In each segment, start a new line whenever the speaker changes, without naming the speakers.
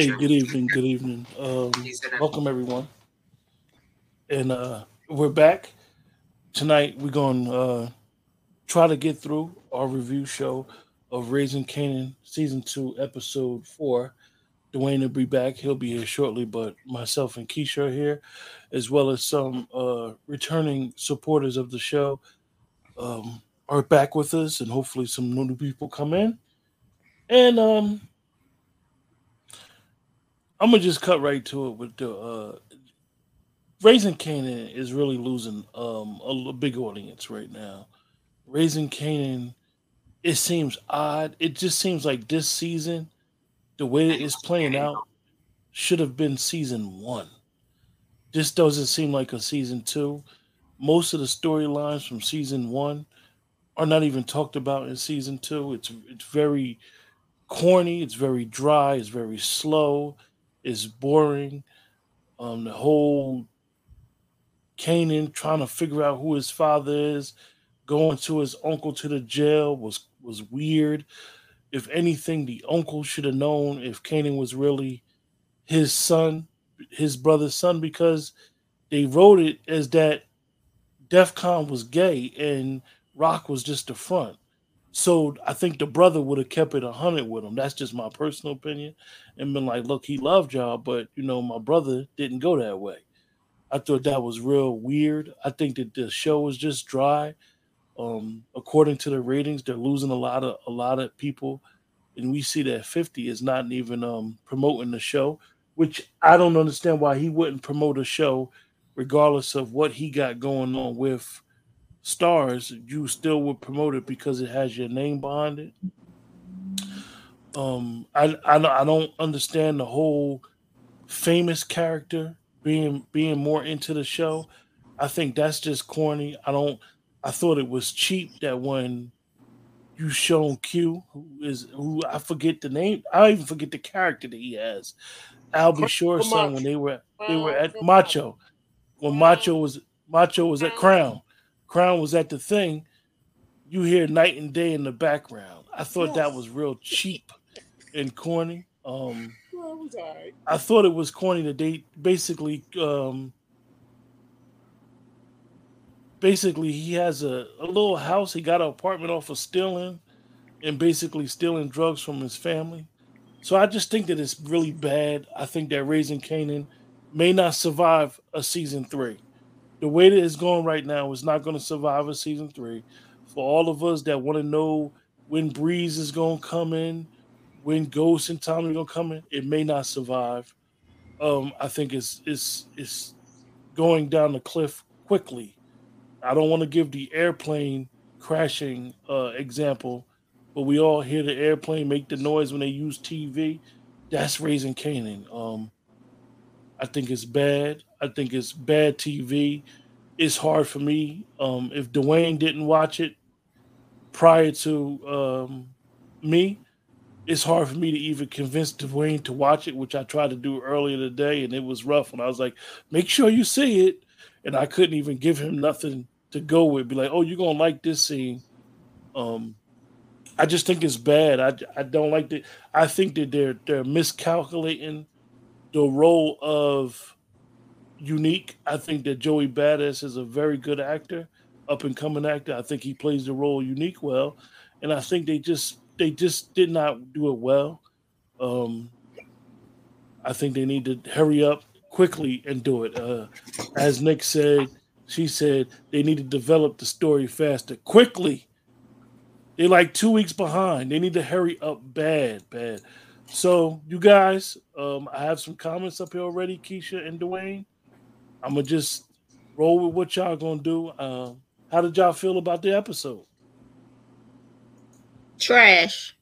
Hey, good evening. Good evening. Um, welcome everyone. And uh, we're back tonight. We're going to uh, try to get through our review show of Raising Kanan, season two, episode four. Dwayne will be back. He'll be here shortly, but myself and Keisha are here, as well as some uh, returning supporters of the show um, are back with us, and hopefully some new people come in. And um, I'm gonna just cut right to it with the uh, Raising Kanan is really losing um, a, a big audience right now. Raising Kanan, it seems odd. It just seems like this season, the way it's playing out, should have been season one. This doesn't seem like a season two. Most of the storylines from season one are not even talked about in season two. It's it's very corny. It's very dry. It's very slow is boring. Um, the whole Kanan trying to figure out who his father is, going to his uncle to the jail was was weird. If anything, the uncle should have known if Kanan was really his son, his brother's son, because they wrote it as that DEFCON was gay and Rock was just the front. So I think the brother would have kept it a hundred with him. That's just my personal opinion, and been like, "Look, he loved y'all, but you know, my brother didn't go that way." I thought that was real weird. I think that the show was just dry. Um, according to the ratings, they're losing a lot of a lot of people, and we see that Fifty is not even um, promoting the show, which I don't understand why he wouldn't promote a show, regardless of what he got going on with stars, you still would promote it because it has your name behind it. Um, I, I I don't understand the whole famous character being being more into the show. I think that's just corny. I don't. I thought it was cheap that when you shown Q, who is who I forget the name. I even forget the character that he has. Al B. Sure son when they were they were at Macho when Macho was Macho was at Crown Crown was at the thing, you hear night and day in the background. I thought yes. that was real cheap and corny. Um, well, right. I thought it was corny that they basically, um, basically, he has a, a little house. He got an apartment off of stealing, and basically stealing drugs from his family. So I just think that it's really bad. I think that Raising Kanan may not survive a season three the way that it's going right now is not going to survive a season three. For all of us that want to know when Breeze is going to come in, when Ghost and Tommy are going to come in, it may not survive. Um, I think it's it's it's going down the cliff quickly. I don't want to give the airplane crashing uh, example, but we all hear the airplane make the noise when they use TV. That's raising Kanan. Um, I think it's bad. I think it's bad TV. It's hard for me. Um, if Dwayne didn't watch it prior to um, me, it's hard for me to even convince Dwayne to watch it, which I tried to do earlier today, and it was rough. And I was like, "Make sure you see it," and I couldn't even give him nothing to go with. Be like, "Oh, you're gonna like this scene." Um, I just think it's bad. I, I don't like that. I think that they're they're miscalculating the role of unique. I think that Joey Badass is a very good actor, up and coming actor. I think he plays the role unique well, and I think they just they just did not do it well. Um, I think they need to hurry up quickly and do it. Uh, as Nick said, she said they need to develop the story faster, quickly. They're like two weeks behind. They need to hurry up bad, bad. So, you guys, um, I have some comments up here already, Keisha and Dwayne. I'm gonna just roll with what y'all gonna do. Um, how did y'all feel about the episode?
Trash.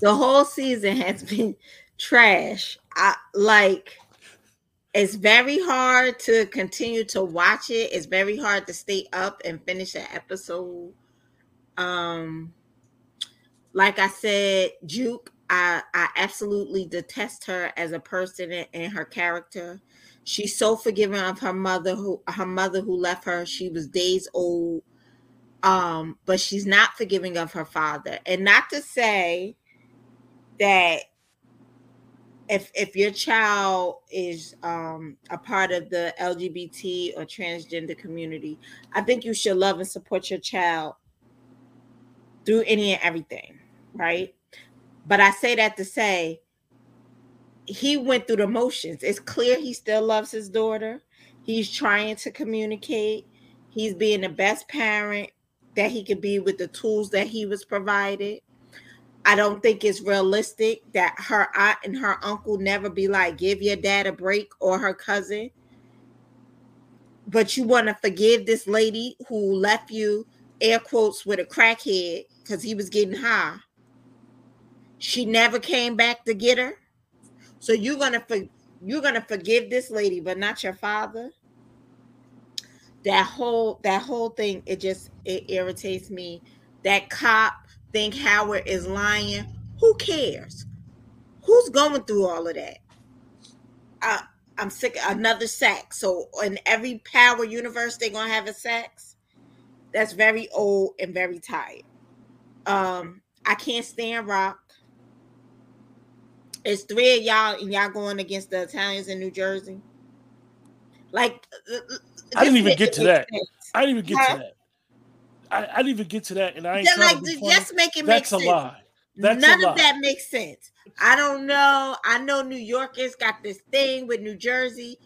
The whole season has been trash. I like it's very hard to continue to watch it. It's very hard to stay up and finish an episode. Um like I said, Juke I I absolutely detest her as a person and her character. She's so forgiving of her mother who her mother who left her. She was days old. Um, but she's not forgiving of her father. And not to say that if if your child is um, a part of the LGBT or transgender community, I think you should love and support your child through any and everything, right? But I say that to say he went through the motions. It's clear he still loves his daughter. He's trying to communicate. He's being the best parent that he could be with the tools that he was provided. I don't think it's realistic that her aunt and her uncle never be like, give your dad a break or her cousin. But you want to forgive this lady who left you, air quotes, with a crackhead because he was getting high. She never came back to get her. So you're gonna for, you're gonna forgive this lady, but not your father. That whole that whole thing, it just it irritates me. That cop think Howard is lying. Who cares? Who's going through all of that? I, I'm sick. Of another sex. So in every power universe, they're gonna have a sex. That's very old and very tired. Um, I can't stand rock. It's three of y'all, and y'all going against the Italians in New Jersey. Like,
uh, uh, I didn't even get to that. Sense. I didn't even get to that. I, I didn't even get to that, and I ain't
like just make it
That's
make
a lie. That's
None of that makes sense. I don't know. I know New Yorkers got this thing with New Jersey.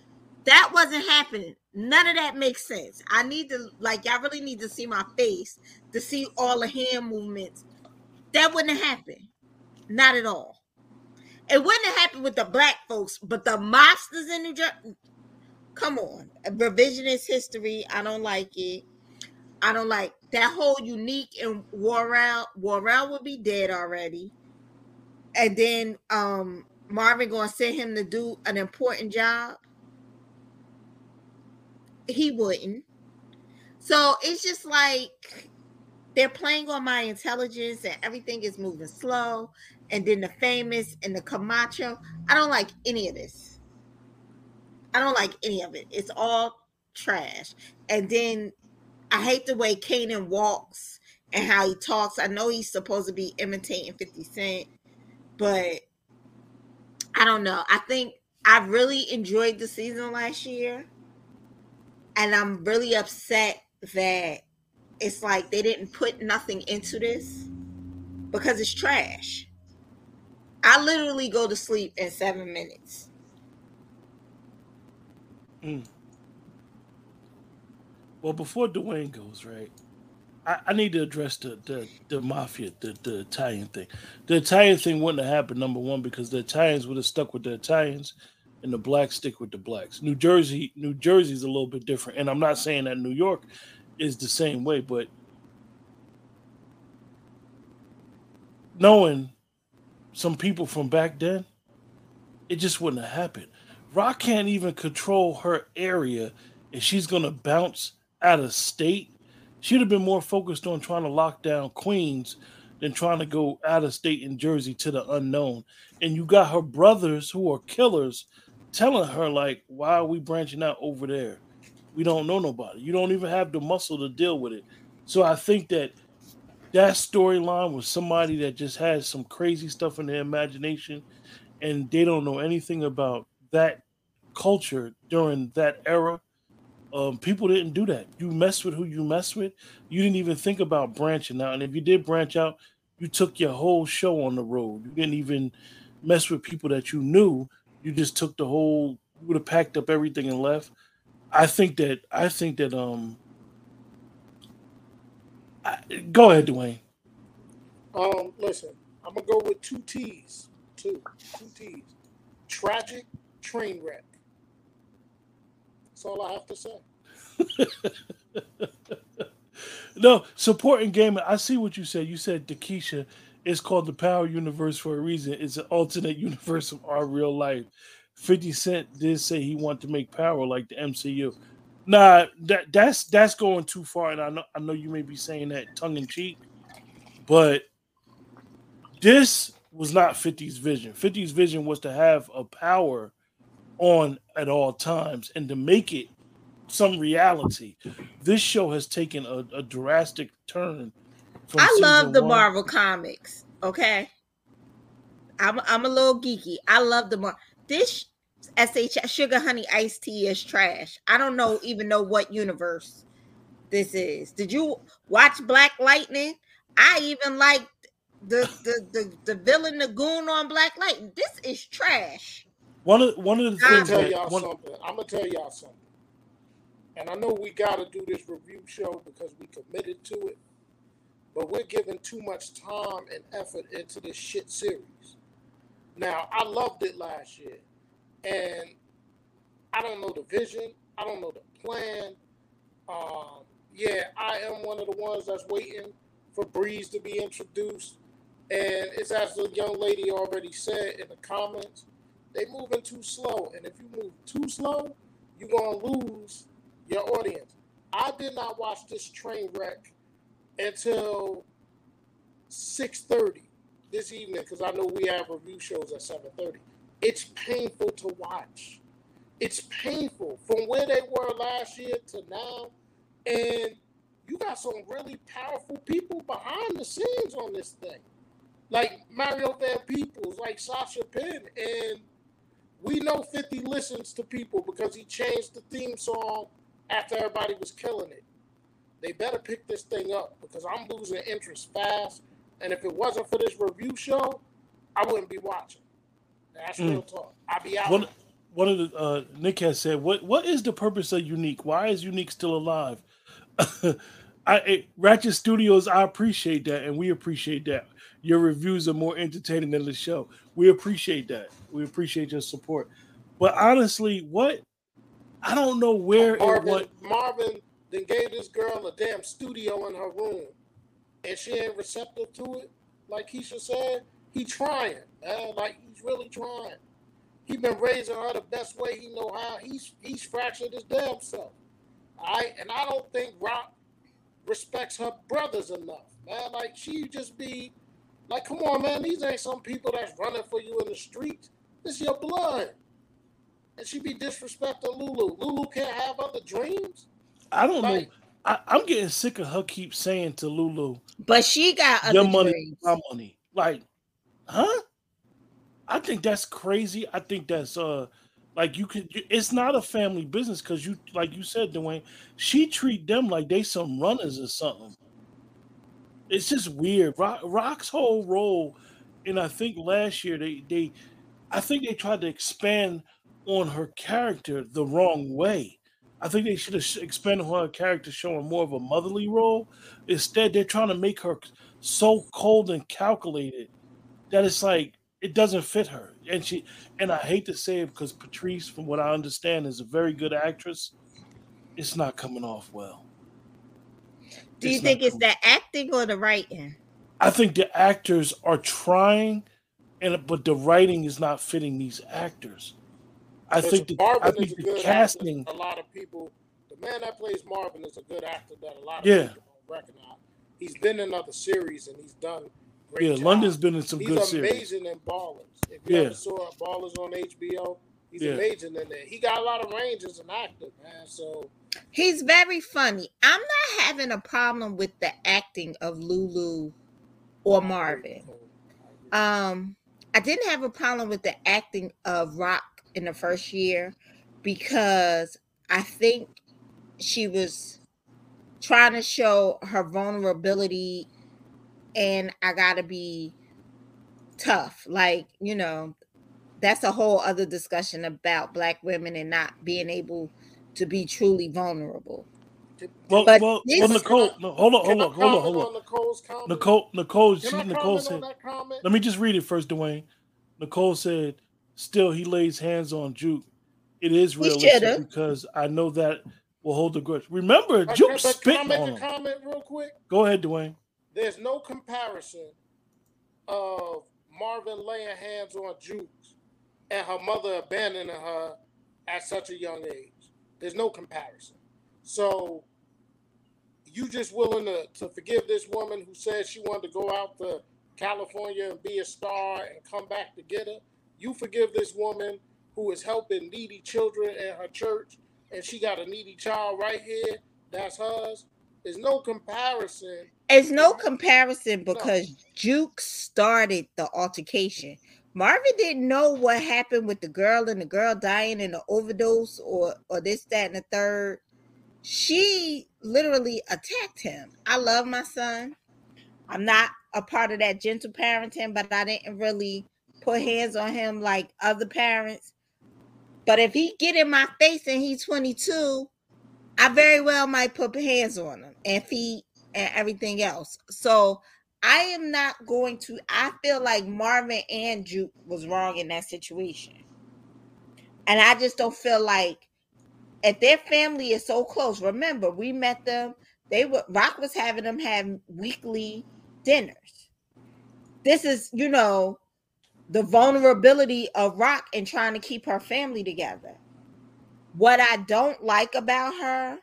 That wasn't happening. None of that makes sense. I need to like y'all really need to see my face to see all the hand movements. That wouldn't have happened. Not at all. It wouldn't have happened with the black folks, but the mobsters in New Jersey. Come on, revisionist history. I don't like it. I don't like that whole unique and Worrell. Worrell would be dead already, and then um Marvin gonna send him to do an important job. He wouldn't. So it's just like they're playing on my intelligence and everything is moving slow. And then the famous and the Camacho. I don't like any of this. I don't like any of it. It's all trash. And then I hate the way Kanan walks and how he talks. I know he's supposed to be imitating 50 Cent, but I don't know. I think I really enjoyed the season last year. And I'm really upset that it's like they didn't put nothing into this because it's trash. I literally go to sleep in seven minutes.
Mm. Well, before Dwayne goes, right? I, I need to address the, the the mafia, the, the Italian thing. The Italian thing wouldn't have happened, number one, because the Italians would have stuck with the Italians and the blacks stick with the blacks. New Jersey, New Jersey's a little bit different. And I'm not saying that New York is the same way, but knowing some people from back then, it just wouldn't have happened. Rock can't even control her area, and she's gonna bounce out of state, she'd have been more focused on trying to lock down Queens than trying to go out of state in Jersey to the unknown. And you got her brothers who are killers telling her, like, why are we branching out over there? We don't know nobody. You don't even have the muscle to deal with it. So I think that that storyline was somebody that just has some crazy stuff in their imagination and they don't know anything about that culture during that era um, people didn't do that. You mess with who you mess with. You didn't even think about branching out. And if you did branch out, you took your whole show on the road. You didn't even mess with people that you knew. You just took the whole. You would have packed up everything and left. I think that. I think that. Um. I, go ahead, Dwayne.
Um. Listen, I'm gonna go with two T's. Two. Two T's. Tragic train wreck. That's all I have to say.
no, supporting gaming. I see what you said. You said Takesha is called the Power Universe for a reason. It's an alternate universe of our real life. 50 Cent did say he wanted to make power like the MCU. Nah, that that's that's going too far, and I know I know you may be saying that tongue in cheek, but this was not 50's vision. 50's vision was to have a power on at all times and to make it some reality. This show has taken a, a drastic turn.
I love the one. Marvel comics. Okay. I'm I'm a little geeky. I love the more this SH sugar honey iced tea is trash. I don't know even know what universe this is. Did you watch Black Lightning? I even like the the the, the villain the goon on Black Lightning. This is trash.
One of one of the
I'm
things
gonna tell y'all
one,
something. I'm gonna tell y'all something. And I know we gotta do this review show because we committed to it. But we're giving too much time and effort into this shit series. Now, I loved it last year. And I don't know the vision. I don't know the plan. Um, yeah, I am one of the ones that's waiting for Breeze to be introduced. And it's as the young lady already said in the comments, they moving too slow. And if you move too slow, you're gonna lose your audience. I did not watch this train wreck until 6:30 this evening because I know we have review shows at 7:30. It's painful to watch. It's painful from where they were last year to now, and you got some really powerful people behind the scenes on this thing, like Mario Van Peebles, like Sasha Penn, and we know 50 listens to people because he changed the theme song after everybody was killing it. They better pick this thing up because I'm losing interest fast. And if it wasn't for this review show, I wouldn't be watching. That's
Mm.
real talk. I'd be out.
one one of the uh, Nick has said, "What what is the purpose of Unique? Why is Unique still alive?" I eh, Ratchet Studios, I appreciate that, and we appreciate that. Your reviews are more entertaining than the show. We appreciate that. We appreciate your support. But honestly, what I don't know where
Marvin,
what.
Marvin then gave this girl a damn studio in her room, and she ain't receptive to it. Like Keisha said, he trying, man. Like he's really trying. He been raising her the best way he know how. He's he's fractured his damn self. All right, and I don't think Rock respects her brothers enough, man. Like she just be like, come on, man. These ain't some people that's running for you in the streets. This your blood. And she be disrespecting Lulu. Lulu can't have other dreams.
I don't know.
Like,
I, I'm getting sick of her keep saying to Lulu,
But she got other
"Your money,
dreams.
my money." Like, huh? I think that's crazy. I think that's uh, like you could. It's not a family business because you, like you said, Dwayne. She treat them like they some runners or something. It's just weird. Rock, Rock's whole role, and I think last year they they, I think they tried to expand on her character the wrong way. I think they should have expanded on her character, showing more of a motherly role. Instead, they're trying to make her so cold and calculated that it's like it doesn't fit her. And she and I hate to say it because Patina, from what I understand, is a very good actress. It's not coming off well.
Do you
It's not
think it's
coming-
the acting or the writing?
I think the actors are trying, and but the writing is not fitting these actors. I
Listen,
think the,
Marvin
I
is
think the
good
casting.
actor. A lot of people, the man that plays Marvin is a good actor that a lot of
Yeah.
people don't recognize. He's been in other series and he's done great.
Yeah,
job.
London's been in some
He's
good series.
He's amazing in Ballers. If you
Yeah.
ever saw Ballers on HBO, he's
Yeah.
amazing in there. He got a lot of range as an actor, man. So
He's very funny. I'm not having a problem with the acting of Lulu or Marvin. Um, I didn't have a problem with the acting of Rock in the first year because I think she was trying to show her vulnerability and I gotta be tough. Like, you know, that's a whole other discussion about black women and not being able to be truly vulnerable.
Well,
But
well,
this-
well, Nicole, no, hold on, hold on, hold on, hold on.
Nicole's comment?
Nicole, Nicole,
Can
she,
I
Nicole said.
on that?
Let me just read it first, Dwayne. Nicole said, "Still, he lays hands on Juke. It is realistic because I know that will hold the grudge. Remember,
But-
Juke
but can I
spitting
make
on him.
comment real quick?
Go ahead, Dwayne.
There's no comparison of Marvin laying hands on Jukes and her mother abandoning her at such a young age. There's no comparison. So you just willing to, to forgive this woman who said she wanted to go out to California and be a star and come back to get her? You forgive this woman who is helping needy children in her church and she got a needy child right here that's hers? There's no comparison
It's no comparison because Juke started the altercation. Marvin didn't know what happened with the girl and the girl dying in an overdose or or this, that, and the third. She literally attacked him. I love my son. I'm not a part of that gentle parenting, but I didn't really put hands on him like other parents. But if he get in my face and he's 22, I very well might put hands on him and feet and everything else. So I am not going to. I feel like Marvin and Juke was wrong in that situation, and I just don't feel like if their family is so close. Remember, we met them. They were Rock was having them have weekly dinners. This is, you know, the vulnerability of Rock and trying to keep her family together. What I don't like about her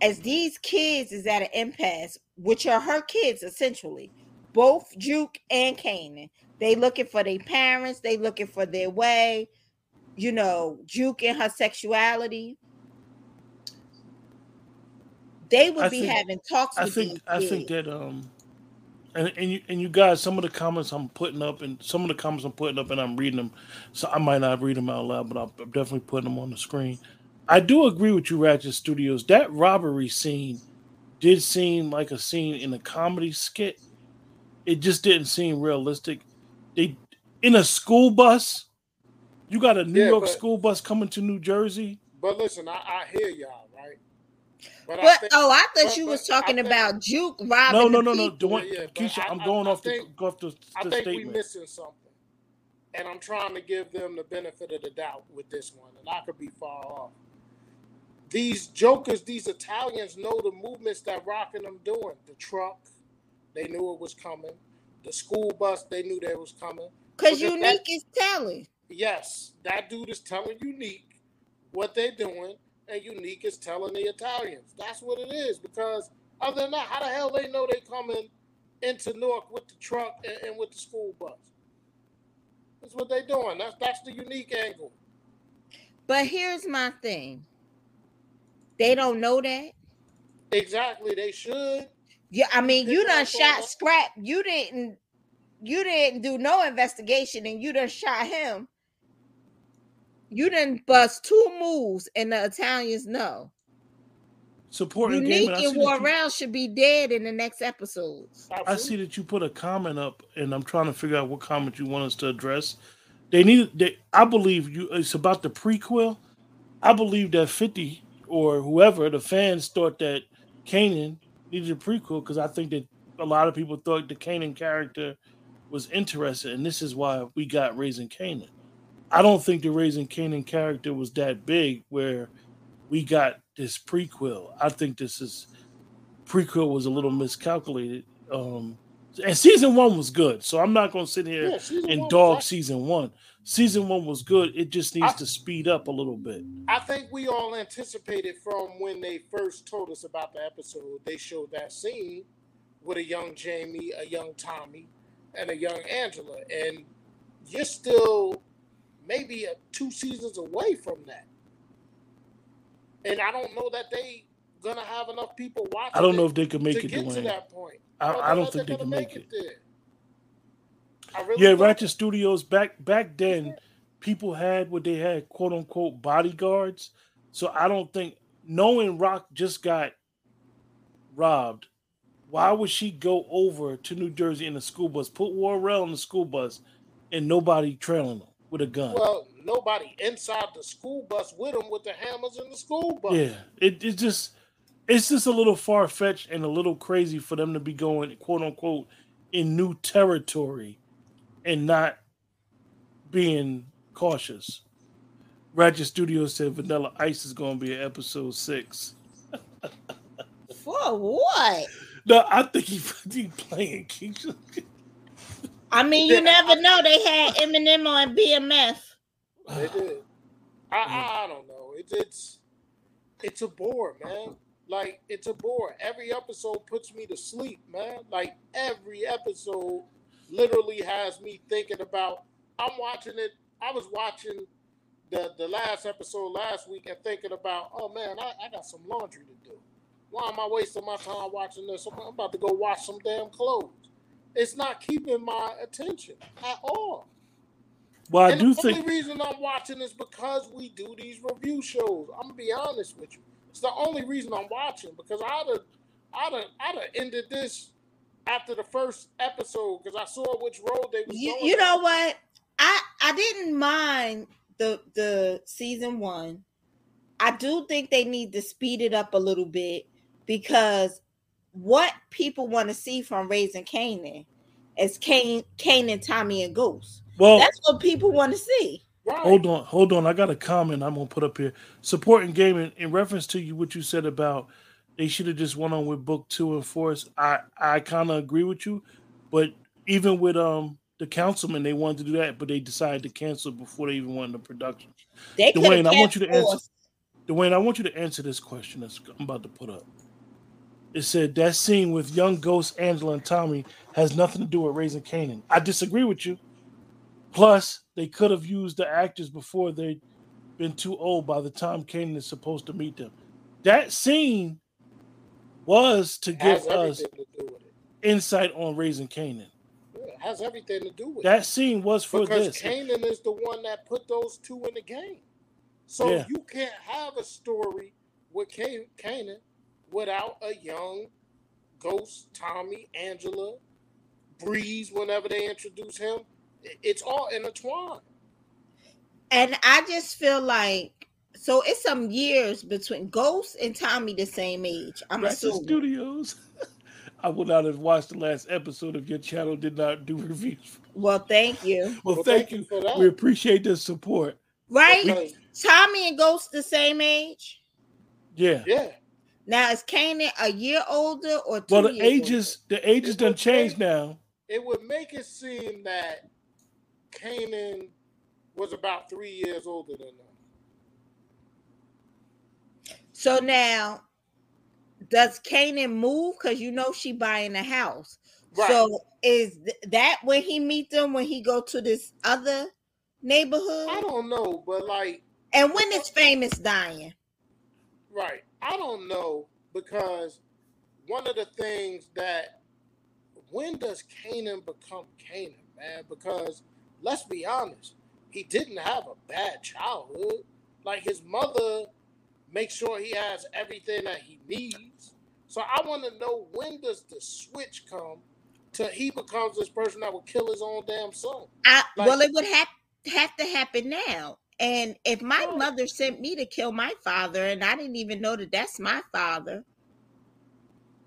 as these kids is at an impasse, which are her kids essentially, both Juke and Kanan. They looking for their parents, they looking for their way, you know, Juke and her sexuality. They would
I
be
think-
having talks
I think I think that um and, and you and you guys some of the comments I'm putting up and some of the comments I'm putting up and I'm reading them so I might not read them out loud but I'm definitely putting them on the screen. I do agree with you Ratchet Studios that robbery scene did seem like a scene in a comedy skit. It just didn't seem realistic. They in a school bus. You got a New
Yeah,
York
but-
school bus coming to New Jersey.
But listen, I, I hear y'all, right? But
But
think-
oh, I thought
but-
you
but
was
I
talking
think-
about Juke robbing.
No, no, no, no. The
people.
one,
Yeah,
Keisha,
I-
I'm going
I
off the
think-
go off the,
I
the
think we
statement.
missing something. And I'm trying to give them the benefit of the doubt with this one, and I could be far off. These jokers, these Italians know the movements that rocking them doing. The truck, they knew it was coming. The school bus, they knew that was coming.
Because unique is telling.
Yes, that dude is telling Unique what they're doing, and Unique is telling the Italians. That's what it is. Because other than that, how the hell they know they coming into Newark with the truck and, and with the school bus? That's what they're doing. That's that's the unique angle.
But here's my thing. They don't know that.
Exactly, they should.
Yeah, I mean,
They
you
don't
done shot. Scrap. You didn't. You didn't do no investigation, and you done shot him. You didn't bust two moves, and the Italians know.
Supporting game.
Unique
And I,
and
you,
Worrell should be dead in the next episodes.
I see that you put a comment up, and I'm trying to figure out what comment you want us to address. They need. They, I believe you. It's about the prequel. I believe that 50 or whoever the fans thought that Kanan needed a prequel because I think that a lot of people thought the Kanan character was interested, and this is why we got Raising Kanan. I don't think the Raising Kanan character was that big where we got this prequel. I think this is prequel was a little miscalculated. Um, and season one was good, so I'm not going to sit here
Yeah,
and dog season one. Season one was good. It just needs
I-
to speed up a little bit.
I think we all anticipated from when they first told us about the episode, they showed that scene with a young Jamie, a young Tommy, and a young Angela. And you're still maybe a, two seasons away from that. And I don't know that they gonna have enough people watching.
I don't know if they could make
to
it,
get to that point.
I, I don't think they can make it.
there. Really
Yeah. Ratchet Studios back back then, people had what they had, quote unquote, bodyguards. So I don't think knowing Rock just got robbed, why would she go over to New Jersey in a school bus, put Worrell in the school bus, and nobody trailing them with a gun?
Well, nobody inside the school bus with them with the hammers in the school bus.
Yeah, it, it just it's just a little far fetched and a little crazy for them to be going quote unquote in new territory and not being cautious. Ratchet Studios said Vanilla Ice is going to be in episode six.
For what?
No, I think he, he playing Keisha.
I mean, you never know. They had Eminem on BMF.
They did. I, I, I don't know. It's it's it's a bore, man. Like it's a bore. Every episode puts me to sleep, man. Like every episode literally has me thinking about. I'm watching it. I was watching the the last episode last week and thinking about, oh man, I, I got some laundry to do. Why am I wasting my time watching this? I'm about to go wash some damn clothes. it's not keeping my attention at all.
Well, I
and
do
the
think the
only reason I'm watching is because we do these review shows. I'm gonna be honest with you. It's the only reason I'm watching because I'd have, I'd have, I'd have ended this after the first episode because I saw which road they was
You,
going.
you know
down.
what? I I didn't mind the the season one. I do think they need to speed it up a little bit because what people want to see from Raising Kanan is Kane, Kanan, Tommy, and Ghost.
well.
That's what people want to see.
Right.
Hold on, hold on. I got a comment I'm gonna put up here. Supporting gaming in reference to you what you said about they should have just went on with book two and force. I I kind of agree with you, but even with um the councilman, they wanted to do that, but they decided to cancel before they even went into production.
They
Dwayne, I want you to answer-. Dwayne, I want you to answer this question that's I'm about to put up. It said that scene with young Ghost, Angela, and Tommy has nothing to do with raising Kanan. I disagree with you. Plus, they could have used the actors before they'd been too old by the time Kanan is supposed to meet them. That scene was to give us
to do with it.
insight on raising Kanan.
Yeah, has everything to do with it.
That scene was for
because
this.
Kanan is the one that put those two in the game. So
Yeah.
you can't have a story with Can- Kanan without a young Ghost, Tommy, Angela, Breeze. Whenever they introduce him, it's all intertwined.
And I just feel like so it's some years between Ghost and Tommy the same age. I'm
Ratchet
assuming.
Studios. I would not have watched the last episode if your channel did not do reviews.
Well, thank you.
Well,
Well,
thank,
thank you
you.
for that.
We appreciate the support.
Right?
Because-
Tommy and Ghost the same age.
Yeah.
yeah,
Now is Kanan a year older or two
Well, the
years
ages, the ages
It's
done
okay.
changed now.
it would make it seem that Kanan was about three years older than them.
So now, does Kanan move? Because you know she buying a house.
Right.
So is that when he meet them when he go to this other neighborhood?
I don't know, but like
And when is famous dying?
Right. I don't know because one of the things that when does Kanan become Kanan, man? Because let's be honest, he didn't have a bad childhood. Like his mother makes sure he has everything that he needs. So I want to know when does the switch come to he becomes this person that will kill his own damn son.
I,
Like-
well, it would have have to happen now. And if my
Right.
mother sent me to kill my father, and I didn't even know that that's my father,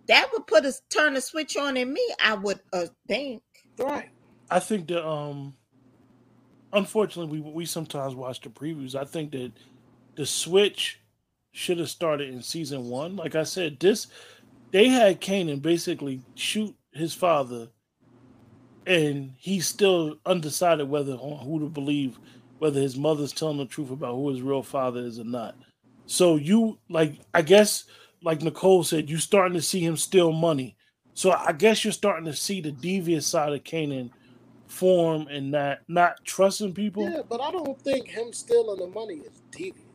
that would put a turn a switch on in me. I would uh, think.
Right.
I think that um unfortunately we we sometimes watch the previews. I think that the switch should have started in season one. Like I said, this they had Kanan basically shoot his father and he's still undecided whether who to believe, whether his mother's telling the truth about who his real father is or not. So you like I guess like Nicole said, you're starting to see him steal money. So I guess you're starting to see the devious side of Kanan form and not not trusting people.
Yeah, but I don't think him stealing the money is devious.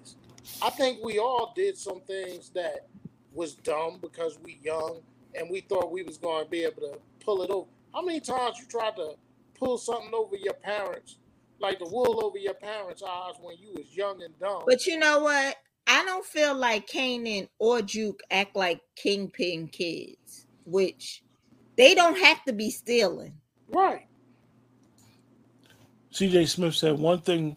I think we all did some things that was dumb because we young and we thought we was going to be able to pull it over. How many times you tried to pull something over your parents, like the wool over your parents' eyes when you was young and dumb?
But you know what? I don't feel like Kanan or Juke act like kingpin kids, which they don't have to be stealing.
right.
CJ Smith said one thing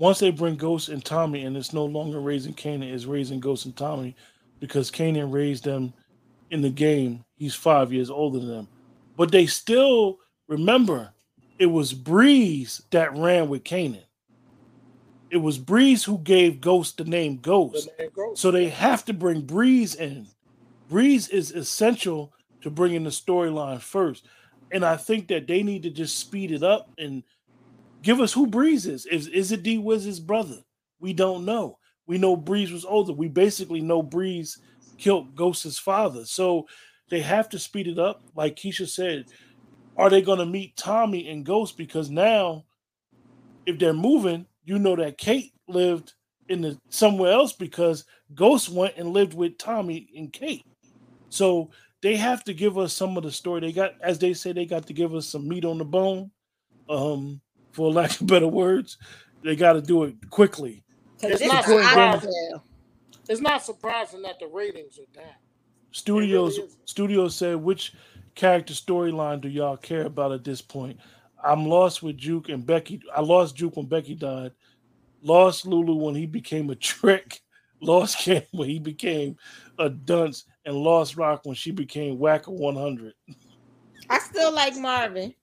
once they bring Ghost and Tommy and it's no longer raising Kanan, it's raising Ghost and Tommy because Kanan raised them in the game. He's five years older than them. But they still remember it was Breeze that ran with Kanan. It was Breeze who gave Ghost the name Ghost.
The name Ghost.
So they have to bring Breeze in. Breeze is essential to bringing the storyline first. And I think that they need to just speed it up and give us who Breeze is. Is, is it D Wiz's brother? We don't know. We know Breeze was older. We basically know Breeze killed Ghost's father. So they have to speed it up. Like Keisha said, are they going to meet Tommy and Ghost? Because now, if they're moving, you know that Kate lived in the somewhere else because Ghost went and lived with Tommy and Kate. So they have to give us some of the story. They got, as they say, they got to give us some meat on the bone. Um, for lack of better words, they got to do it quickly.
It's
this
not
is how I
surprising. It's not surprising that the ratings are down.
Studios
It really.
Studios said, which character storyline do y'all care about at this point? I'm lost with Juke and Becky. I lost Juke when Becky died. Lost Lulu when he became a trick. Lost Cam when he became a dunce, and lost Rock when she became Whacker 100.
I still like Marvin.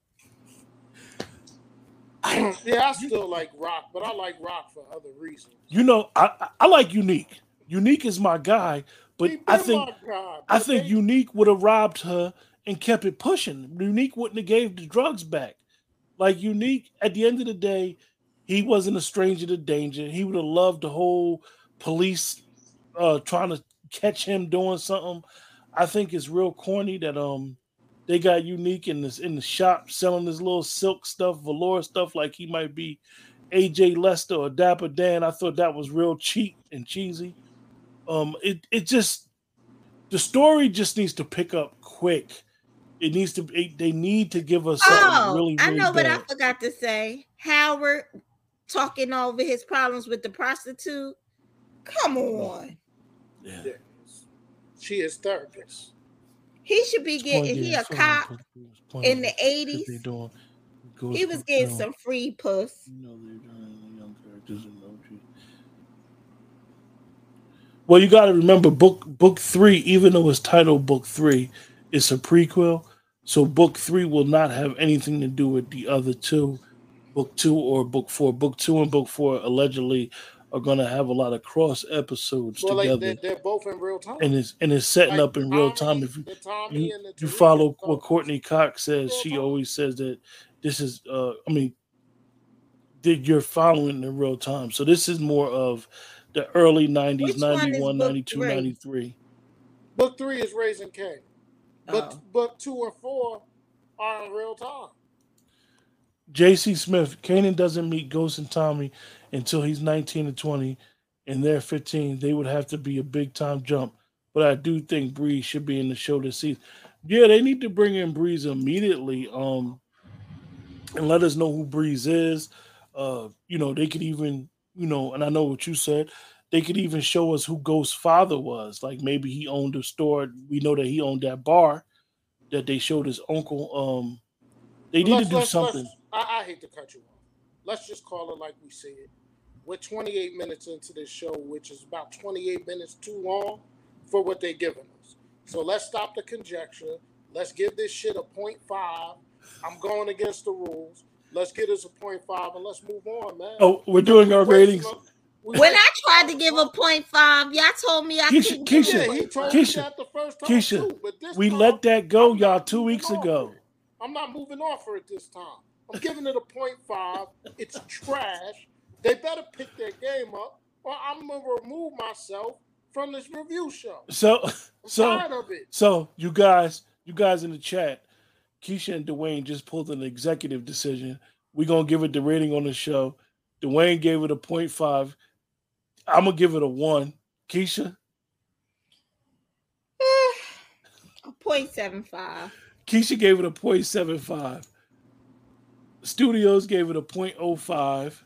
yeah, I still like Rock, but I like Rock for other reasons.
You know, I I- like Unique. Unique is my guy, but I think I think
they-
Unique would have robbed her and kept it pushing. Unique wouldn't have gave the drugs back. Like Unique, at the end of the day, he wasn't a stranger to danger. He would have loved the whole police uh trying to catch him doing something. I think it's real corny that um they got Unique in this in the shop selling this little silk stuff, velour stuff, like he might be AJ Lester or Dapper Dan. I thought that was real cheap and cheesy. Um, it it just the story just needs to pick up quick. It needs to be. They need to give us something
Oh,
really,
I
really
know what I forgot to say. Howard talking over his problems with the prostitute. Come on.
Yeah.
Yeah. She is therapist.
He should be getting
Point
he a
someone
cop in the
there. What they
80s. He was getting some free puss.
You know they're doing young characters and. Well, you got to remember, book book three, even though it's titled book three, it's a prequel. So book three will not have anything to do with the other two, book two or book four. Book two and book four allegedly are going to have a lot of cross episodes
Well, like
together,
they're, they're both in real time.
and it's and it's setting
Like
up in real time. If you
Tommy
you, you follow what Courtney Cox says, she
time.
always says that this is uh I mean that you're following in real time. So this is more of the early 90s,
Which
91,
book
92,
three?
93.
Book three is Raising Cain, but
Oh.
book two or four are in real time.
JC Smith, Kanan doesn't meet Ghost and Tommy until he's 19 and 20, and they're 15. They would have to be a big time jump. But I do think Breeze should be in the show this season. Yeah, they need to bring in Breeze immediately. Um, and let us know who Breeze is. Uh, you know, they could even, you know, and I know what you said, they could even show us who Ghost's father was. Like maybe he owned a store. We know that he owned that bar that they showed his uncle. Um, they need
Let's-
to do
let's- let's-
something.
I, I hate to cut you off. Let's just call it like we see it. We're 28 minutes into this show, which is about 28 minutes too long for what they're giving us. So let's stop the conjecture. Let's give this shit a point five. I'm going against the rules. Let's get us a point five and let's move on, man.
Oh, we're doing our ratings.
When I tried to give a point five, y'all told me I
Keisha-
couldn't give
Keisha,
Yeah, he told
five.
me
Keisha,
that the first time
Keisha,
too, but this
We
time,
let that go, y'all, two weeks ago.
I'm not moving off for it this time. I'm giving it a point five. It's trash. They better pick their game up, or I'm gonna remove myself from this review show.
So,
I'm
so,
tired of it.
so you guys, you guys in the chat, Keisha and Dwayne just pulled an executive decision. We're gonna give it the rating on the show. Dwayne gave it a point five. I'm gonna give it a one. Keisha, eh,
A point seven five.
Keisha gave it a point seven five. Studios gave it a 0.05.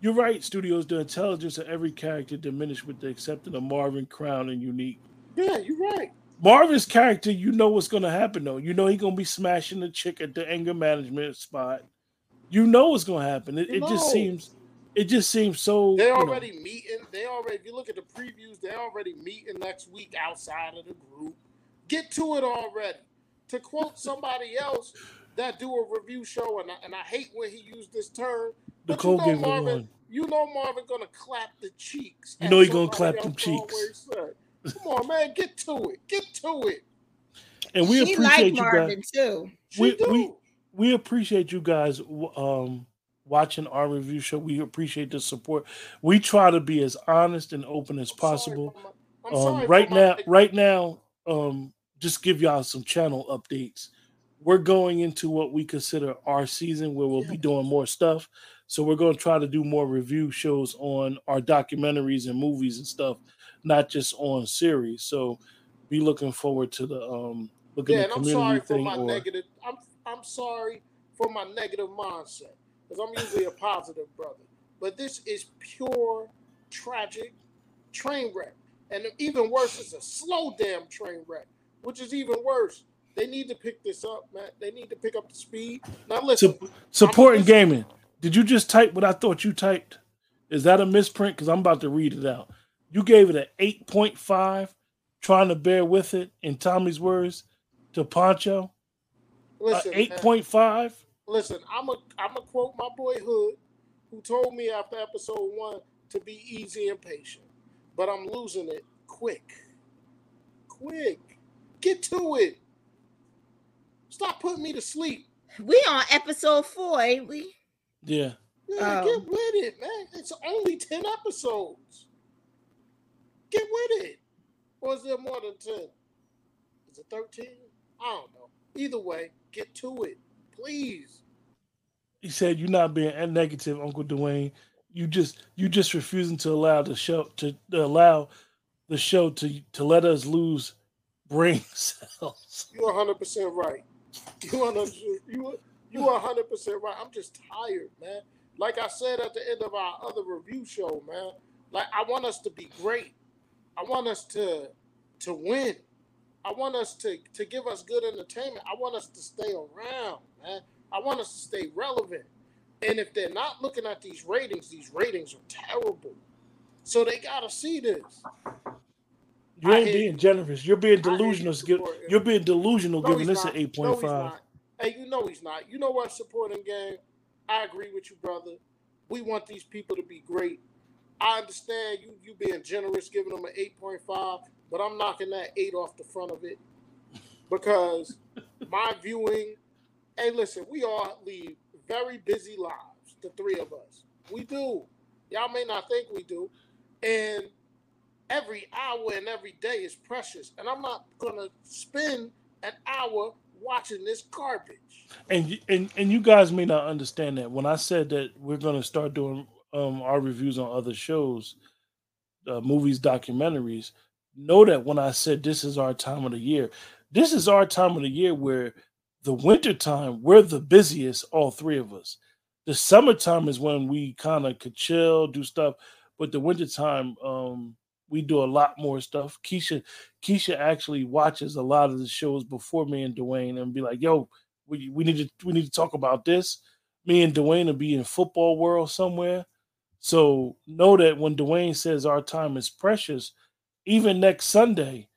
You're right, Studios. The intelligence of every character diminished with the exception of Marvin, Crown, and Unique.
Yeah, you're right.
Marvin's character, you know what's gonna happen though. You know he's gonna be smashing the chick at the anger management spot. You know what's gonna happen. It, it just seems, it just seems so.
They're
you know,
already meeting. They already. If you look at the previews, they're already meeting next week outside of the group. Get to it already. To quote somebody else that do a review show, and I, and I hate when he used this term. But
Nicole
you know
gave
Marvin,
one.
you know Marvin gonna clap the cheeks.
You know he gonna clap them cheeks.
said. Come on, man, get to it. Get to it.
and we
she
appreciate
like
you guys.
Marvin too.
We- we- We appreciate you guys um, watching our review show. We appreciate the support. We try to be as honest and open as
I'm
possible.
for my-
um,
sorry for
right now right now um just give y'all some channel updates we're going into what we consider our season where we'll be doing more stuff so we're going to try to do more review shows on our documentaries and movies and stuff not just on series so be looking forward to the um looking
Yeah, and I'm sorry
community
for
thing
my
or
negative. I'm I'm sorry for my negative mindset because I'm usually a positive brother. But this is pure tragic train wreck, and even worse, it's a slow damn train wreck, which is even worse. They need to pick this up, man. They need to pick up the speed. Now listen,
Sup- supporting gaming. Did you just type what I thought you typed? Is that a misprint? Because I'm about to read it out. You gave it an 8.5, trying to bear with it, in Tommy's words, to Poncho.
Listen, man.
8.5.
Listen, I'm a I'm a quote my boy Hood, who told me after episode one to be easy and patient, but I'm losing it quick. Quick, get to it. Stop putting me to sleep.
We on episode four, ain't we?
Yeah.
Yeah,
Oh.
get with it, man. It's only ten episodes. Get with it. Or is there more than ten? Is it thirteen? I don't know. Either way, get to it, please.
He said you're not being a negative, Uncle Dwayne. You just you just refusing to allow the show to allow the show to to let us lose brain cells.
You're 100 percent right. You are you you are 100 percent right. I'm just tired, man. Like I said at the end of our other review show, man. Like I want us to be great. I want us to to win. I want us to to give us good entertainment. I want us to stay around, man. I want us to stay relevant. And if they're not looking at these ratings, these ratings are terrible. So they gotta see this.
You ain't being generous. You're being
I hear you,
delusional. Give- You're being delusional
No,
giving this
not.
an eight
No,
point five.
Hey, you know he's not. You know what? Supporting game. I agree with you, brother. We want these people to be great. I understand you you being generous, giving them an eight point five, but I'm knocking that eight off the front of it because my viewing. Hey, listen, we all lead very busy lives. The three of us, we do. Y'all may not think we do, and every hour and every day is precious. And I'm not gonna spend an hour watching this garbage.
And and and you guys may not understand that when I said that we're to start doing um our reviews on other shows, uh, movies, documentaries. Know that when I said this is our time of the year, this is our time of the year where the winter time we're the busiest, all three of us. The summertime is when we kind of could chill, do stuff, but the wintertime, um, we do a lot more stuff. Keisha, Keisha actually watches a lot of the shows before me and Dwayne and be like, "Yo, we, we need to we need to talk about this." Me and Dwayne will be in football world somewhere. So know that when Dwayne says our time is precious, even next Sunday,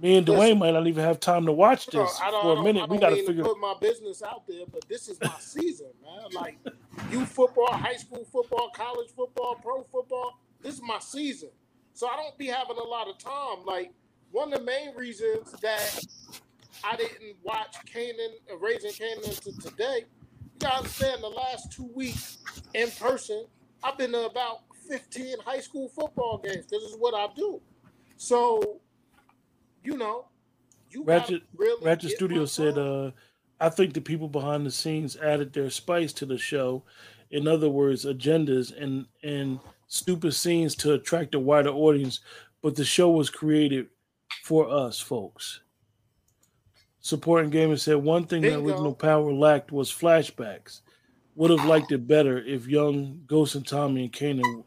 me and Dwayne
Listen.
might not even have time to watch
Bro,
this
don't,
for a minute.
I
We
don't
got to figure.
put my business out there, but this is my season, man. Like youth football, high school football, college football, pro football. This is my season, so I don't be having a lot of time. Like one of the main reasons that I didn't watch Kanan, uh, Raising Kanan to today. You gotta understand the last two weeks in person, I've been to about 15 high school football games. This is what I do. So, you know, you
Ratchet-
really
Ratchet Studio said, uh, I think the people behind the scenes added their spice to the show. In other words, agendas and and stupid scenes to attract a wider audience. But the show was created for us, folks. Supporting Gamer said one thing that original Power lacked was flashbacks. Would have liked it better if young Ghost and Tommy and Kanan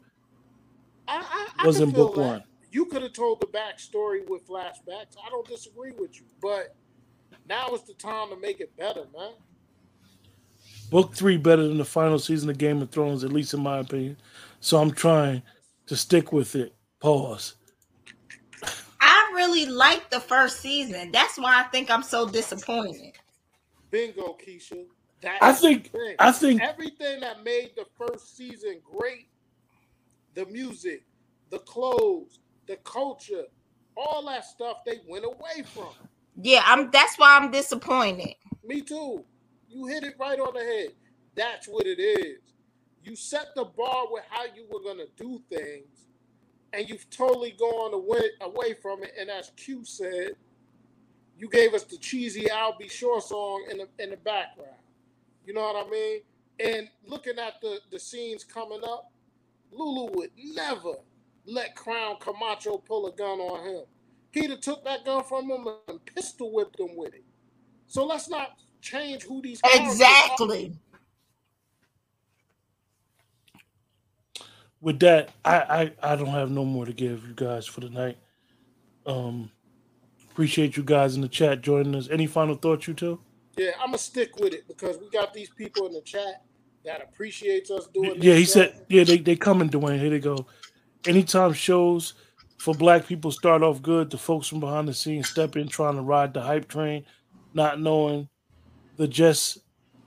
I, I, I
was in book
that.
one.
You could have told the backstory with flashbacks. I don't disagree with you, but now is the time to make it better, man.
Book three better than the final season of Game of Thrones, at least in my opinion. So I'm trying to stick with it. Pause.
I really liked the first season. That's why I think I'm so disappointed.
Bingo, Keisha. That
I think. I think
everything that made the first season great the music, the clothes, the culture, all that stuff they went away from.
Yeah, I'm. That's why I'm disappointed.
Me too. You hit it right on the head. That's what it is. You set the bar with how you were gonna do things, and you've totally gone away away from it. And as Q said, you gave us the cheesy "Al B. Sure" song in the in the background. You know what I mean? And looking at the the scenes coming up, Lulu would never let Crown Camacho pull a gun on him. Peter took that gun from him and pistol whipped him with it. So let's not change who these
exactly.
With that, I, I I don't have no more to give you guys for the night. Um, appreciate you guys in the chat joining us. Any final thoughts, you two?
Yeah, I'm gonna stick with it because we got these people in the chat that appreciates us doing.
Yeah, he stuff. said. Yeah, they they coming, Dwayne. Here they go. Anytime shows for black people start off good, the folks from behind the scenes step in trying to ride the hype train, not knowing the just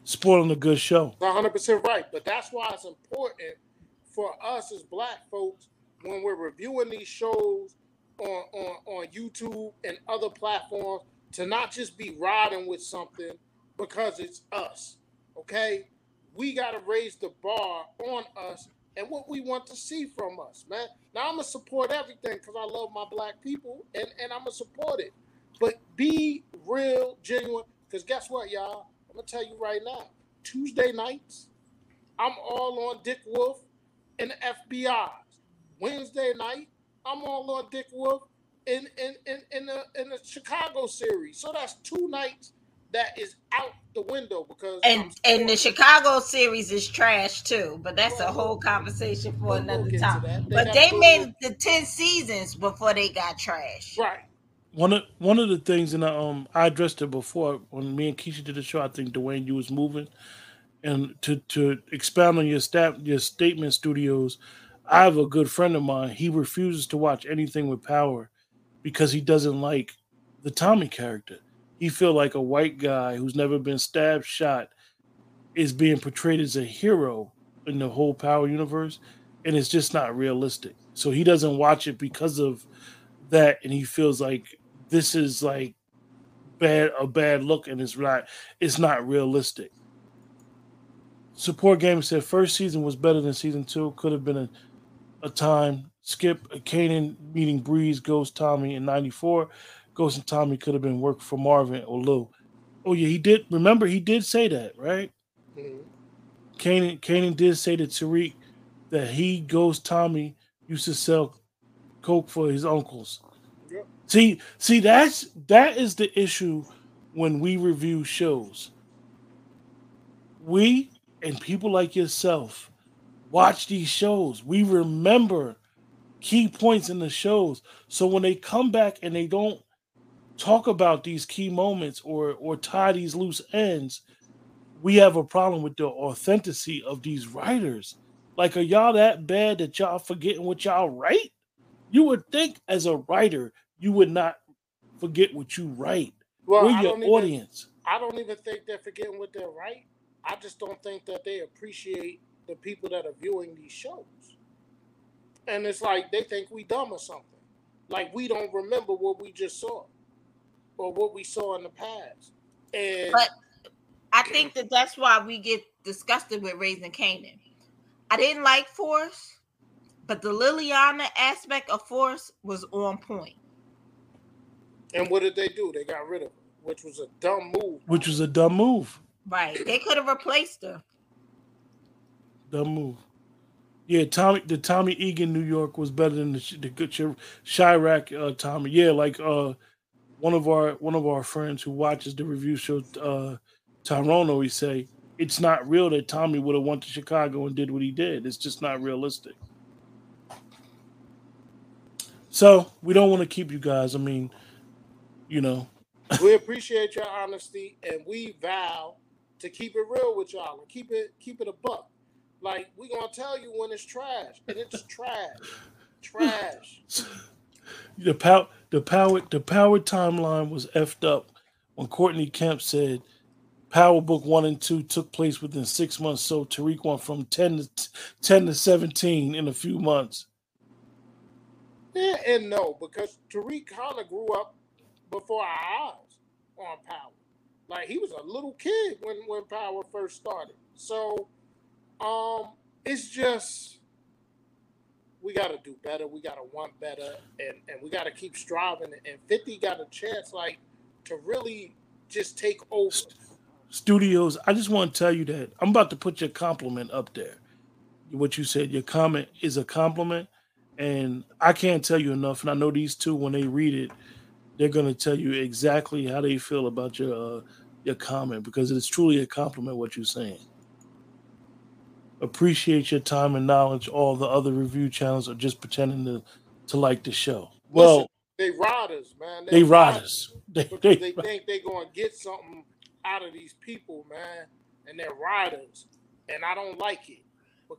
spoiling a good show.
100 percent right, but that's why it's important for us as black folks when we're reviewing these shows on, on, on YouTube and other platforms to not just be riding with something because it's us. Okay? We got to raise the bar on us and what we want to see from us, man. Now I'm gonna support everything because I love my black people and, and I'm gonna support it. But be real, genuine, because guess what, y'all? I'm gonna tell you right now. Tuesday nights, I'm all on Dick Wolf and the FBI. Wednesday night, I'm all on Dick Wolf in in in in the in the Chicago series. So that's two nights that is out the window because
and and the Chicago series is trash too. But that's well, a whole conversation for we'll another time. They but they made the ten seasons before they got trash.
Right.
One of one of the things, and I, um, I addressed it before when me and Keisha did the show. I think Dwayne, you was moving, and to to expound on your stat your statement, studios. I have a good friend of mine. He refuses to watch anything with power because he doesn't like the Tommy character. He feel like a white guy who's never been stabbed, shot, is being portrayed as a hero in the whole Power universe, and it's just not realistic. So he doesn't watch it because of that, and he feels like this is like bad a bad look, and it's not it's not realistic. Support Gamer said first season was better than season two. Could have been a, a time Skip Kanan meeting Breeze, Ghost Tommy in '94. Ghost and Tommy could have been work for Marvin or Lou. Oh yeah, he did. Remember, he did say that, right? Mm-hmm. Kanan Kanan did say to Tariq that he, Ghost Tommy, used to sell coke for his uncles. See, see, that's that is the issue when we review shows. We and people like yourself watch these shows. We remember key points in the shows. So when they come back and they don't talk about these key moments or or tie these loose ends, we have a problem with the authenticity of these writers. Like, are y'all that bad that y'all forgetting what y'all write? You would think as a writer, you would not forget what you write. Well, We're your audience.
Even, I don't even think they're forgetting what they write. I just don't think that they appreciate the people that are viewing these shows and it's like they think we dumb or something. Like we don't remember what we just saw or what we saw in the past. And
but I think that that's why we get disgusted with raising Kanan. I didn't like Force, but the Liliana aspect of Force was on point.
And what did they do? They got rid of her, which was a dumb move.
Which was a dumb move.
Right. They could have replaced her.
Dumb move. Yeah, Tommy, the Tommy Egan New York was better than the, the good Chirac uh, Tommy. Yeah, like uh, one of our one of our friends who watches the review show, uh, Tyrone always say it's not real that Tommy would have went to Chicago and did what he did. It's just not realistic. So we don't want to keep you guys. I mean, you know,
we appreciate your honesty and we vow to keep it real with y'all and keep it keep it a buck. Like we gonna tell you when it's trash, and it's trash, trash.
The power, the power, the power timeline was effed up when Courtney Kemp said Power Book One and Two took place within six months. So Tariq went from ten to ten to seventeen in a few months.
Yeah, and no, because Tariq kind of grew up before our eyes on Power. Like he was a little kid when when Power first started. So um, it's just we got to do better. We got to want better, and and we got to keep striving. And Fifty got a chance, like, to really just take over.
Studios, I just want to tell you that I'm about to put your compliment up there. What you said, your comment is a compliment, And I can't tell you enough. And I know these two, when they read it, they're going to tell you exactly how they feel about your uh, your comment because it's truly a compliment what you're saying. Appreciate your time and knowledge. All the other review channels are just pretending to to like the show. Well, Listen,
they riders, man.
They, they riders.
They, they, they think they're going to get something out of these people, man, and they're riders, and I don't like it.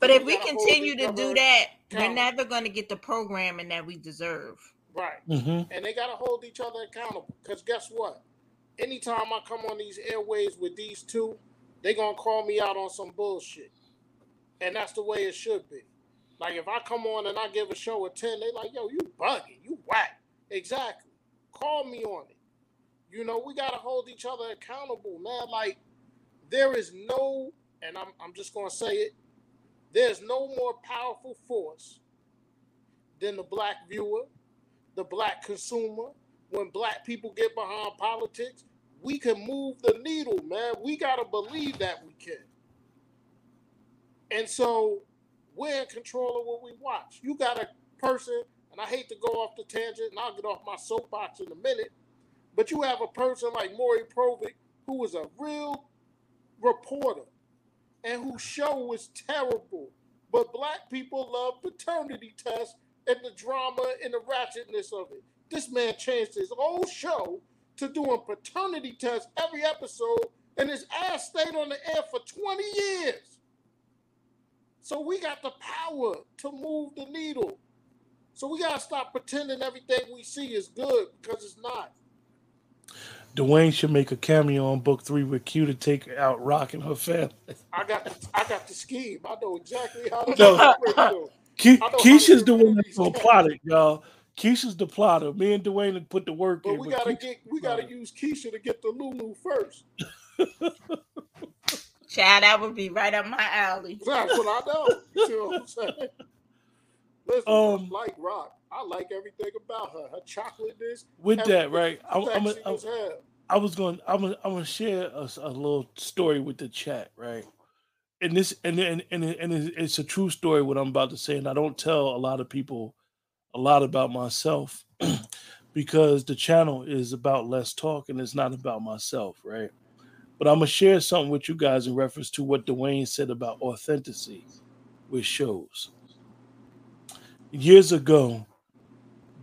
But if we continue to do that, we're never going to get the programming that we deserve.
Right. Mm-hmm. And they got to hold each other accountable. Because guess what? Anytime I come on these airways with these two, they going to call me out on some bullshit. And that's the way it should be. Like if I come on and I give a show a 10, they like, yo, you bugging, you whack. Exactly. Call me on it. You know, we gotta hold each other accountable, man. Like, there is no, and I'm I'm just gonna say it, there's no more powerful force than the black viewer, the black consumer. When black people get behind politics, we can move the needle, man. We gotta believe that we can. And so we're in control of what we watch. You got a person, and I hate to go off the tangent, and I'll get off my soapbox in a minute, but you have a person like Maury Povich, who is a real reporter and whose show was terrible. But black people love paternity tests and the drama and the ratchetness of it. This man changed his whole show to doing paternity tests every episode, and his ass stayed on the air for 20 years. So we got the power to move the needle. So we gotta stop pretending everything we see is good because it's not.
Dwayne should make a cameo on book three with Q to take out Rock and her family.
I got the, I got the scheme. I know exactly how to no.
Ke- Keisha's the one that's gonna plot it, y'all. Keisha's the plotter. Me and Dwayne put the work
but
in.
We gotta get we gotta use Keisha to get the Lulu first.
Chad, that would be right up my alley.
That's what I know. You see what I'm saying? Listen, um, I like Rock. I like everything about her. Her chocolateness.
With that, right? I, I'm, a, I'm, I was going. I'm gonna, I'm gonna share a, a, little story with the chat, right? And this, and and and, and it's a true story. What I'm about to say, and I don't tell a lot of people a lot about myself because the channel is about less talk and it's not about myself, right? But I'm gonna share something with you guys in reference to what Dwayne said about authenticity with shows. Years ago,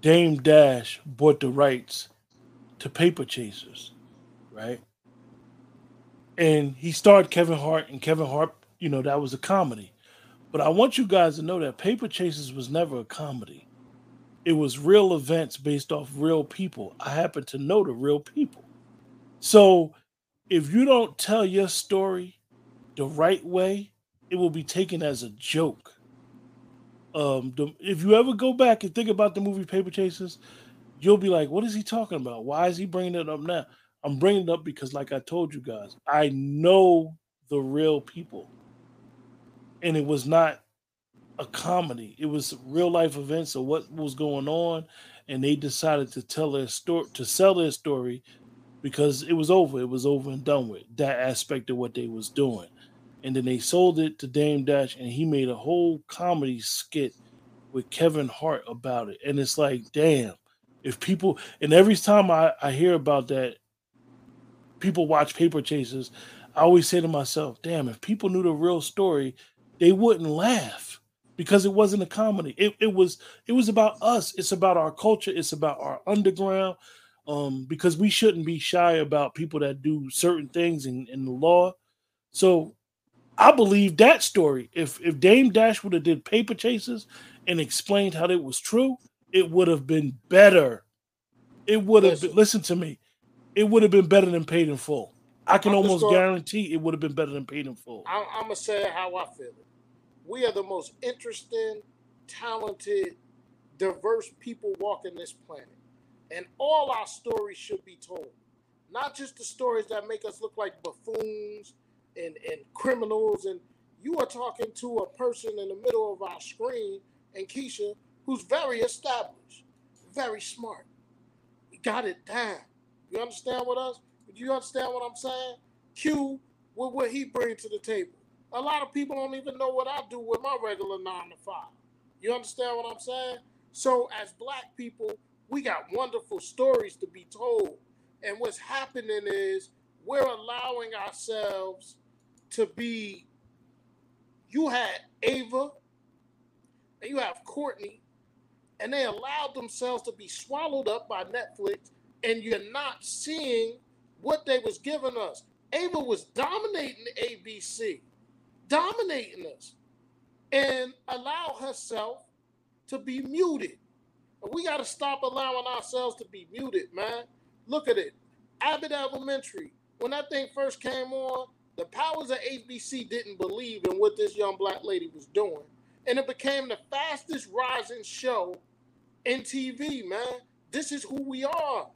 Dame Dash bought the rights to Paper Chasers, right? And he starred Kevin Hart, and Kevin Hart, you know, that was a comedy. But I want you guys to know that Paper Chasers was never a comedy. It was real events based off real people. I happen to know the real people. So if you don't tell your story the right way, it will be taken as a joke um the, if you ever go back and think about the movie Paper Chasers, you'll be like, what is he talking about? Why is he bringing it up now? I'm bringing it up because, like I told you guys, I know the real people, and it was not a comedy. It was real life events of what was going on, and they decided to tell their story to sell their story because it was over. It was over and done with that aspect of what they was doing and then they sold it to Dame Dash, and he made a whole comedy skit with Kevin Hart about it. And it's like, damn, if people and every time I, I hear about that, people watch Paper Chasers, I always say to myself, damn, if people knew the real story, they wouldn't laugh because it wasn't a comedy. It, it was it was about us. It's about our culture. It's about our underground. Um, because we shouldn't be shy about people that do certain things in, in the law. So I believe that story. If if Dame Dash would have did paper chases and explained how it was true, it would have been better. It would have been, listen to me. It would have been better than paid in full. I can I'm almost gonna, guarantee it would have been better than paid in full.
I'm, I'm gonna say how I feel it. We are the most interesting, talented, diverse people walking this planet, and all our stories should be told. Not just the stories that make us look like buffoons and, and criminals. And you are talking to a person in the middle of our screen, and Keisha, who's very established, very smart. We got it down. You understand what us? Do you understand what I'm saying? Q, with what he brings to the table. A lot of people don't even know what I do with my regular nine to five. You understand what I'm saying? So, as black people, we got wonderful stories to be told. And what's happening is we're allowing ourselves to be. You had Ava, and you have Courtney, and they allowed themselves to be swallowed up by Netflix, and you're not seeing what they was giving us. Ava was dominating ABC, dominating us, and allow herself to be muted. We got to stop allowing ourselves to be muted, man. Look at it. Abbott Elementary, when that thing first came on, the powers of ABC didn't believe in what this young black lady was doing. And it became the fastest rising show in TV, man. This is who we are.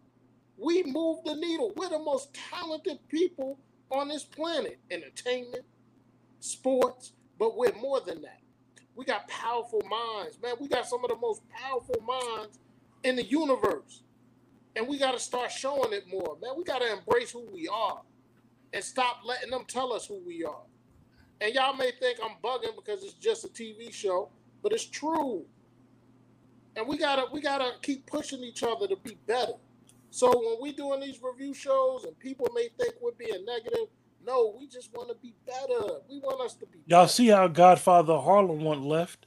We move the needle. We're the most talented people on this planet. Entertainment, sports, but we're more than that. We got powerful minds, man. We got some of the most powerful minds in the universe. And we got to start showing it more, man. We got to embrace who we are and stop letting them tell us who we are. And y'all may think I'm bugging because it's just a TV show, but it's true. And we gotta we gotta keep pushing each other to be better. So when we doing these review shows and people may think we're being negative, no, we just want to be better. We want us to be.
Y'all better. see how Godfather Harlem went left,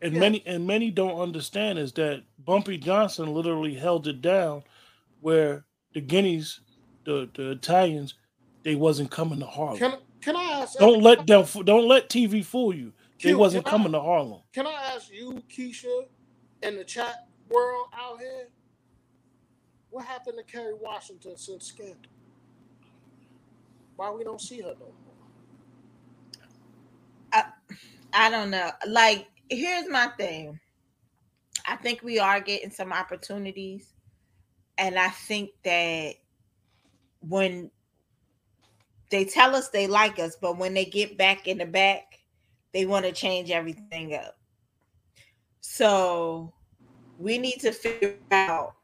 and yeah. many and many don't understand is that Bumpy Johnson literally held it down, where the Guineas, the the Italians, they wasn't coming to Harlem.
Can, can I ask?
Don't let them. Don't let TV fool you. They wasn't coming
I,
to Harlem.
Can I ask you, Keisha, in the chat world out here, what happened to Kerry Washington since Scandal? Why we don't see her no more?
I, I don't know. Like, here's my thing. I think we are getting some opportunities. And I think that when they tell us they like us, but when they get back in the back, they want to change everything up. So we need to figure out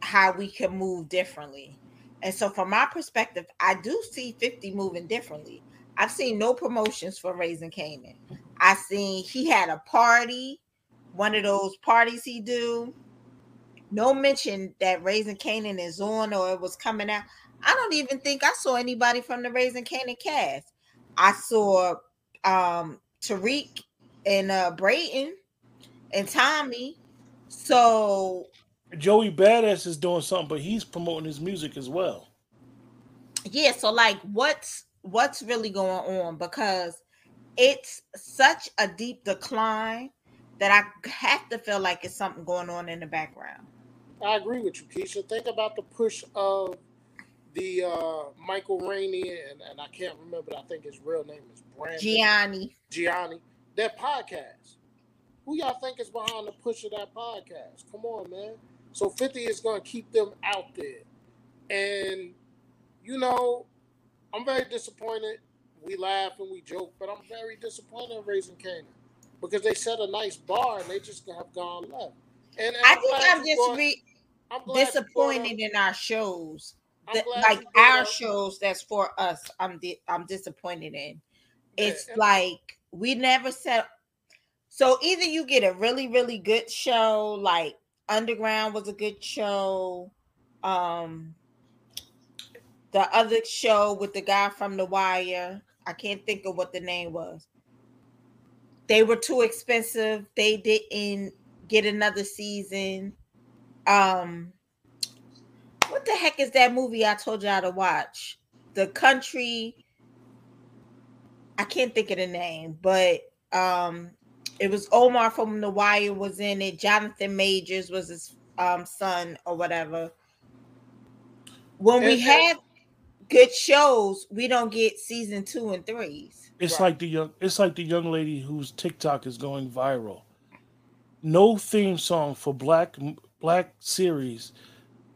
how we can move differently. And so, from my perspective, I do see 50 moving differently. I've seen no promotions for Raising Kanan. I seen he had a party, one of those parties he do. No mention that Raising Kanan is on or it was coming out. I don't even think I saw anybody from the Raising Kanan cast. I saw um Tariq and uh Brayden and Tommy. So
Joey Badass is doing something, but he's promoting his music as well.
Yeah, so like what's what's really going on because it's such a deep decline that I have to feel like it's something going on in the background.
I agree with you, Keisha. Think about the push of the uh, Michael Rainey and, and I can't remember. I think his real name is Brandon
Gianni.
Gianni. That podcast. Who y'all think is behind the push of that podcast? Come on, man. So 50 is going to keep them out there. And, you know, I'm very disappointed. We laugh and we joke, but I'm very disappointed in Raising Kanan because they set a nice bar and they just have gone left. And, and
I I'm think I'm just brought, re- I'm disappointed in our shows. like our up. shows that's for us, I'm di- I'm disappointed in. It's yeah, like we never set. So either you get a really really good show like Underground was a good show. Um, the other show with the guy from The Wire, I can't think of what the name was. They were too expensive. They didn't get another season. Um, what the heck is that movie I told y'all to watch? The country. I can't think of the name, but um, it was Omar from The Wire was in it. Jonathan Majors was his um, son or whatever. When we have good shows, we don't get season two and threes.
It's right. like the young. It's like the young lady whose TikTok is going viral. No theme song for black black series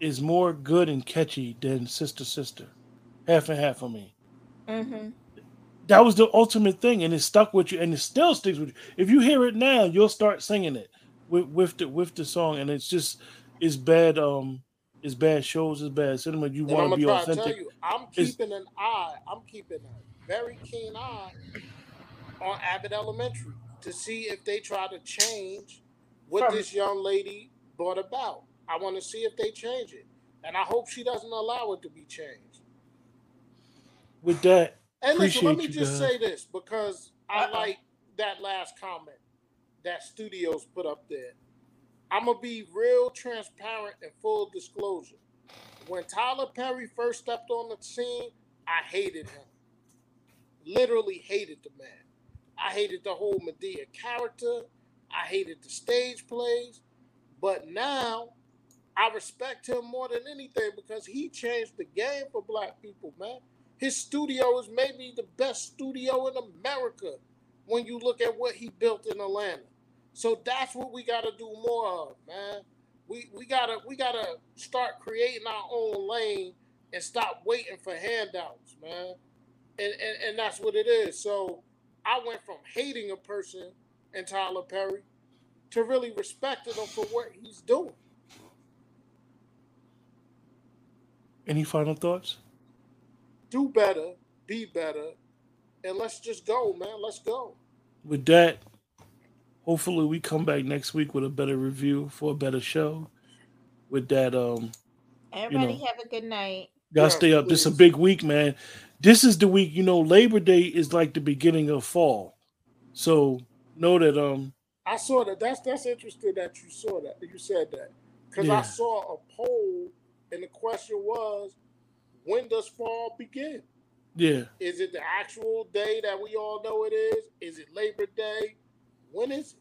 is more good and catchy than Sister Sister. Half and half for me. Mm-hmm that was the ultimate thing, and it stuck with you, and it still sticks with you. If you hear it now, you'll start singing it with with the with the song, and it's just it's bad. Um, it's bad shows, it's bad cinema. You want to be authentic. You,
I'm keeping an eye. I'm keeping a very keen eye on Abbott Elementary to see if they try to change what this young lady brought about. I want to see if they change it, and I hope she doesn't allow it to be changed.
With that,
And listen, let me just
guys.
say this because I
Uh-oh.
like that last comment that studios put up there. I'm gonna be real transparent and full disclosure. When Tyler Perry first stepped on the scene, I hated him. Literally hated the man. I hated the whole Madea character. I hated the stage plays. But now I respect him more than anything because he changed the game for black people, man. His studio is maybe the best studio in America when you look at what he built in Atlanta. So that's what we got to do more of, man. We we gotta we gotta start creating our own lane and stop waiting for handouts, man. And and, and that's what it is. So I went from hating a person and Tyler Perry to really respecting him for what he's doing.
any final thoughts?
Do better, be better, and let's just go, man. Let's go.
With that, hopefully we come back next week with a better review for a better show. With that, um,
Everybody
know.
have a good night.
Y'all
Yes,
stay up. This is a big week, man. This is the week, you know, Labor Day is like the beginning of fall. So know that um
I saw that. That's that's interesting that you saw that. You said that because
Yeah.
I saw a poll, and the question was, when does fall begin?
yeah,
Is it the actual day that we all know it is? Is it Labor Day? When is it?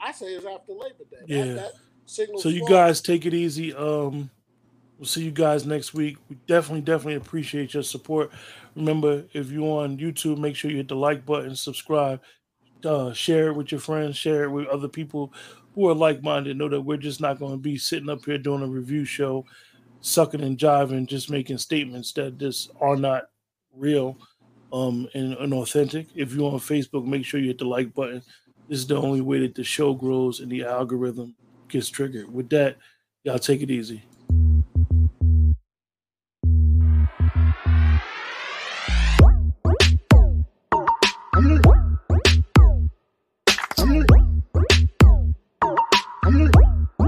I say it's after Labor Day.
Yeah.
that signals
so you
fall.
guys take it easy. Um we'll see you guys next week. We definitely, definitely appreciate your support. Remember, if you're on YouTube, make sure you hit the like button, subscribe, uh, share it with your friends, share it with other people who are like-minded. Know that we're just not going to be sitting up here doing a review show, sucking and jiving, just making statements that just are not real um and, and authentic. If you're on Facebook, make sure you hit the like button. This is the only way that the show grows and the algorithm gets triggered. With that, y'all take it easy.